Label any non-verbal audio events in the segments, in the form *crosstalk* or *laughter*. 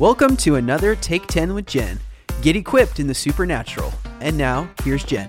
Welcome to another Take 10 with Jen. Get equipped in the supernatural. And now, here's Jen.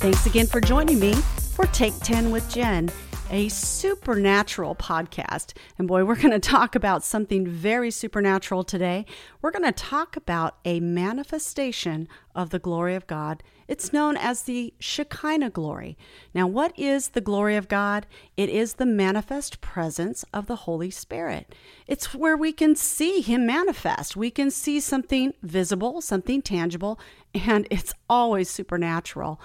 Thanks again for joining me for Take 10 with Jen, a supernatural podcast. And boy, we're going to talk about something very supernatural today. We're going to talk about a manifestation of the glory of God. It's known as the Shekinah glory. Now, what is the glory of God? It is the manifest presence of the Holy Spirit. It's where we can see Him manifest. We can see something visible, something tangible, and it's always supernatural.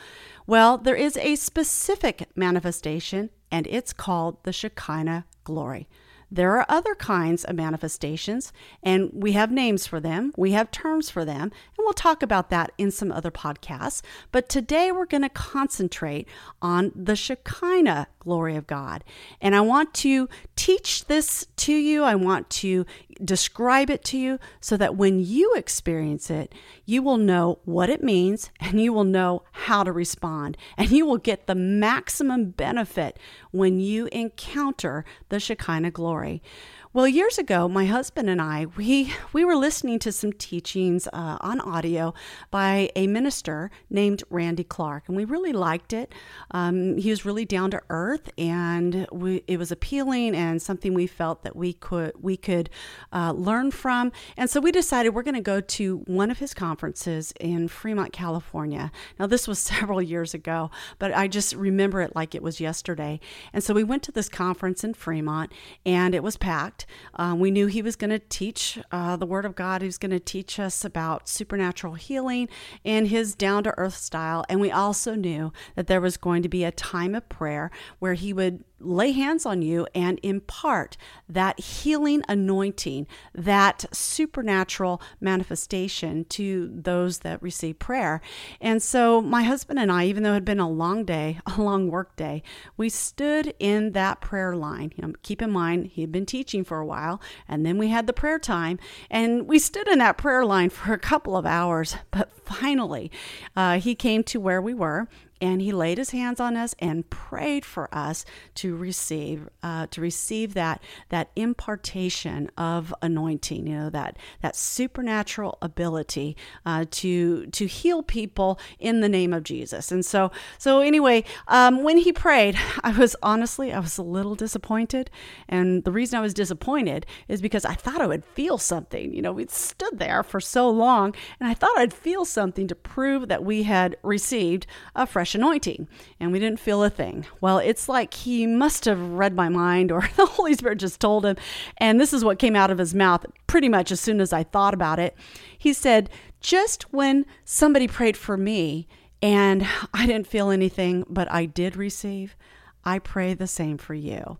Well, there is a specific manifestation, and it's called the Shekinah glory. There are other kinds of manifestations, and we have names for them, we have terms for them, and we'll talk about that in some other podcasts. But today we're going to concentrate on the Shekinah glory of God. And I want to teach this to you, I want to describe it to you so that when you experience it, you will know what it means and you will know how to respond. And you will get the maximum benefit when you encounter the Shekinah glory. Well, years ago, my husband and I we we were listening to some teachings uh, on audio by a minister named Randy Clark, and we really liked it. Um, he was really down to earth, and we, it was appealing and something we felt that we could we could uh, learn from. And so we decided we're going to go to one of his conferences in Fremont, California. Now, this was *laughs* several years ago, but I just remember it like it was yesterday. And so we went to this conference in Fremont, and it was packed. Um, we knew he was going to teach uh, the Word of God. He was going to teach us about supernatural healing and his down to earth style. And we also knew that there was going to be a time of prayer where he would lay hands on you and impart that healing anointing, that supernatural manifestation to those that receive prayer. And so, my husband and I, even though it had been a long day, *laughs* a long work day, we stood in that prayer line. You know, keep in mind, he had been teaching for a while, and then we had the prayer time, and we stood in that prayer line for a couple of hours. But finally, uh, he came to where we were and he laid his hands on us and prayed for us to receive uh, to receive that that impartation of anointing you know that that supernatural ability uh, to to heal people in the name of Jesus. And so so anyway um, when he prayed *laughs* I was honestly I was a little disappointed. And the reason I was disappointed is because I thought I would feel something. You know we'd stood there for so long and I thought I'd feel something to prove that we had received a fresh fresh anointing. And we didn't feel a thing. Well, it's like he must have read my mind or *laughs* the Holy Spirit just told him. And this is what came out of his mouth pretty much as soon as I thought about it. He said, Just when somebody prayed for me and I didn't feel anything, but I did receive, I pray the same for you.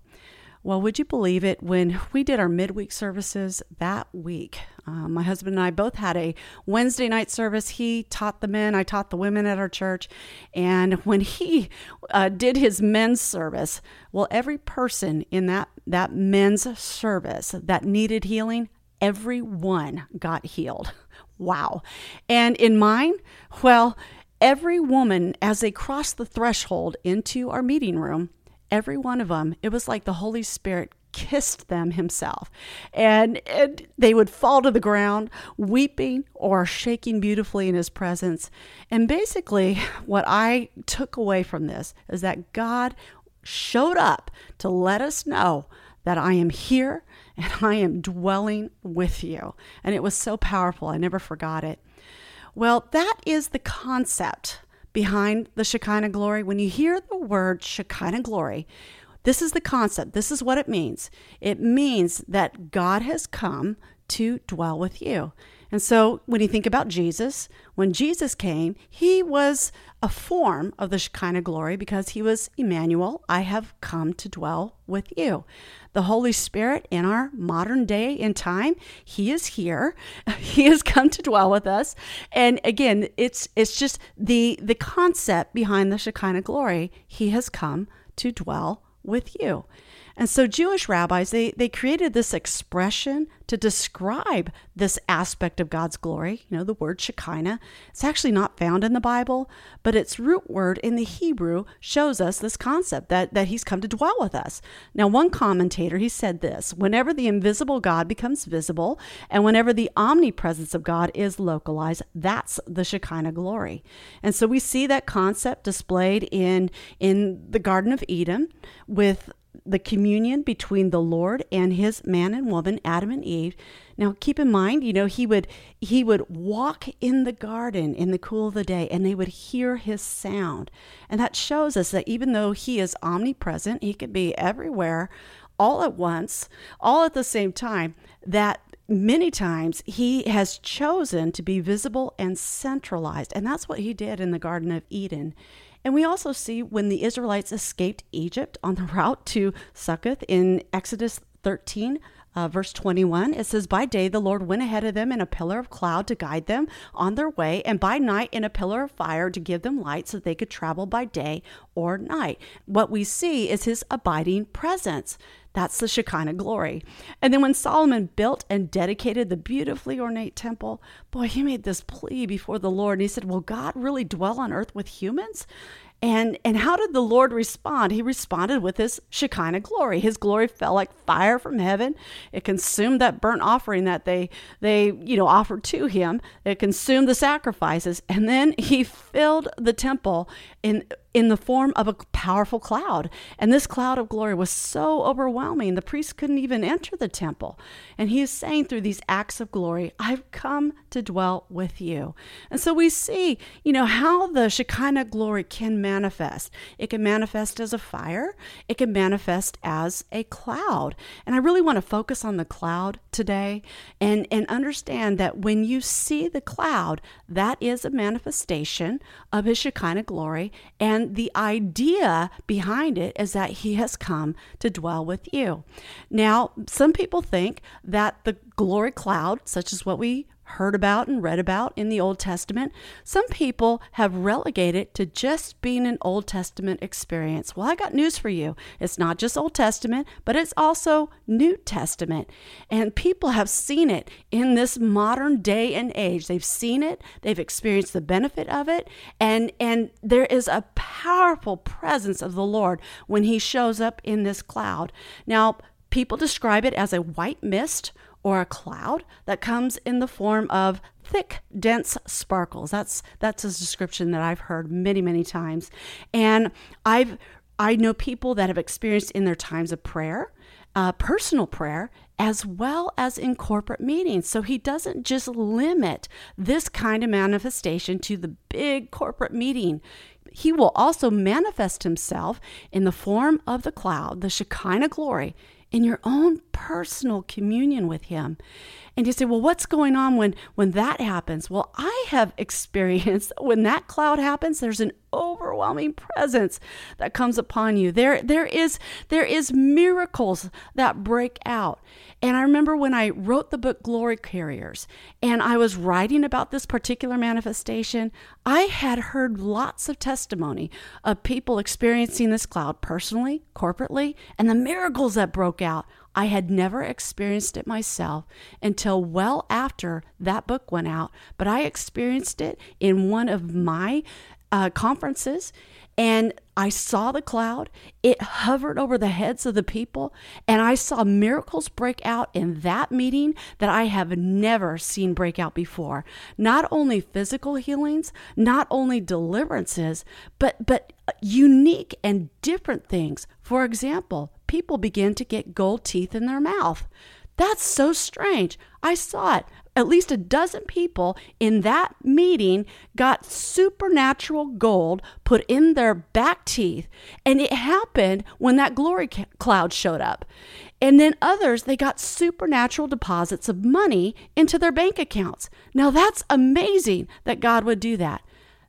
Well, would you believe it? When we did our midweek services that week, uh, my husband and I both had a Wednesday night service. He taught the men, I taught the women at our church. And when he uh, did his men's service, well, every person in that, that men's service that needed healing, everyone got healed. Wow. And in mine, well, every woman, as they crossed the threshold into our meeting room, every one of them, it was like the Holy Spirit kissed them himself. And, and, they would fall to the ground, weeping or shaking beautifully in his presence. And basically, *laughs* what I took away from this is that God showed up to let us know that I am here and I am dwelling with you. And it was so powerful. I never forgot it. Well, that is the concept behind the Shekinah glory. When you hear the word Shekinah glory, this is the concept. This is what it means. It means that God has come to dwell with you. And so when you think about Jesus, when Jesus came, he was a form of the Shekinah glory because he was Emmanuel. I have come to dwell with you. The Holy Spirit in our modern day and time, he is here. *laughs* He has come to dwell with us. And again, it's it's just the the concept behind the Shekinah glory. He has come to dwell with you. And so Jewish rabbis, they, they created this expression to describe this aspect of God's glory. You know, the word Shekinah. It's actually not found in the Bible, but its root word in the Hebrew shows us this concept that, that he's come to dwell with us. Now, one commentator, he said this whenever the invisible God becomes visible and whenever the omnipresence of God is localized, that's the Shekinah glory. And so we see that concept displayed in, in the Garden of Eden with the communion between the Lord and his man and woman, Adam and Eve. Now keep in mind, you know, he would he would walk in the garden in the cool of the day and they would hear his sound. And that shows us that even though he is omnipresent, he could be everywhere all at once, all at the same time, that many times he has chosen to be visible and centralized. And that's what he did in the Garden of Eden. And we also see when the Israelites escaped Egypt on the *laughs* route to Succoth in Exodus 13. Uh, verse 21, it says, By day the Lord went ahead of them in a pillar of cloud to guide them on their way, and by night in a pillar of fire to give them light so they could travel by day or night. What we see is his abiding presence. That's the Shekinah glory. And then when Solomon built and dedicated the beautifully ornate temple, boy, he made this plea before the Lord. And he said, Will God really dwell on earth with humans? And and how did the Lord respond? He responded with his Shekinah glory. His glory fell like fire from heaven. It consumed that burnt offering that they they you know offered to him. It consumed the sacrifices, and then he filled the temple in in the form of a powerful cloud. And this cloud of glory was so overwhelming, the priests couldn't even enter the temple. And he is saying through these acts of glory, I've come to dwell with you. And so we see, you know, how the Shekinah glory can manifest. It can manifest as a fire, it can manifest as a cloud. And I really want to focus on the cloud today and, and understand that when you see the cloud, that is a manifestation of his Shekinah glory. And and the idea behind it is that he has come to dwell with you. Now, some people think that the glory cloud, such as what we heard about and read about in the Old Testament, some people have relegated to just being an Old Testament experience. Well, I got news for you. It's not just Old Testament, but it's also New Testament. And people have seen it in this modern day and age. They've seen it, they've experienced the benefit of it, and and there is a powerful presence of the Lord when he shows up in this cloud. Now, people describe it as a white mist or a cloud that comes in the form of thick, dense sparkles. That's that's a description that I've heard many, many times. And I've I know people that have experienced in their times of prayer, uh, personal prayer, as well as in corporate meetings. So he doesn't just limit this kind of manifestation to the big corporate meeting. He will also manifest himself in the form of the cloud, the Shekinah glory, in your own personal communion with him. And you say well what's going on when when that happens? Well i have *laughs* experienced *laughs* when that cloud happens there's an overwhelming presence that comes upon you. There there is there is miracles that break out. And i remember when i wrote the book glory carriers and i was writing about this particular manifestation i had heard lots of testimony of people experiencing this cloud personally corporately and the miracles that out I had never experienced it myself until well after that book went out, but I experienced it in one of my uh, conferences and I saw the cloud. It hovered over the heads of the people, and I saw miracles break out in that meeting that I have never seen break out before. Not only physical healings, not only deliverances, but but unique and different things. For example, people begin to get gold teeth in their mouth. That's so strange. I saw it at least a dozen people in that meeting got supernatural gold put in their back teeth. And it happened when that glory cloud showed up. And then others, they got supernatural deposits of money into their bank accounts. Now that's amazing that God would do that.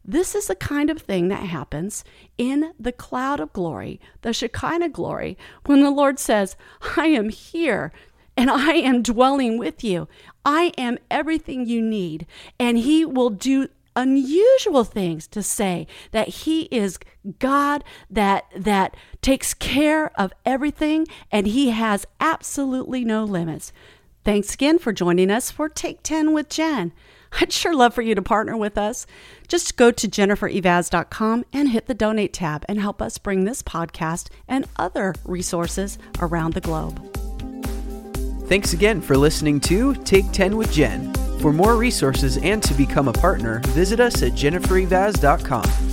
This is the kind of thing that happens in the cloud of glory, the Shekinah glory, when the Lord says, I am here and I am dwelling with you. I am everything you need, and He will do unusual things to say that he is God that that takes care of everything and he has absolutely no limits. Thanks again for joining us for Take 10 with Jen. I'd sure love for you to partner with us. Just go to jennifereivaz.com and hit the donate tab and help us bring this podcast and other resources around the globe. Thanks again for listening to Take 10 with Jen. For more resources and to become a partner, visit us at jennifereivaz.com.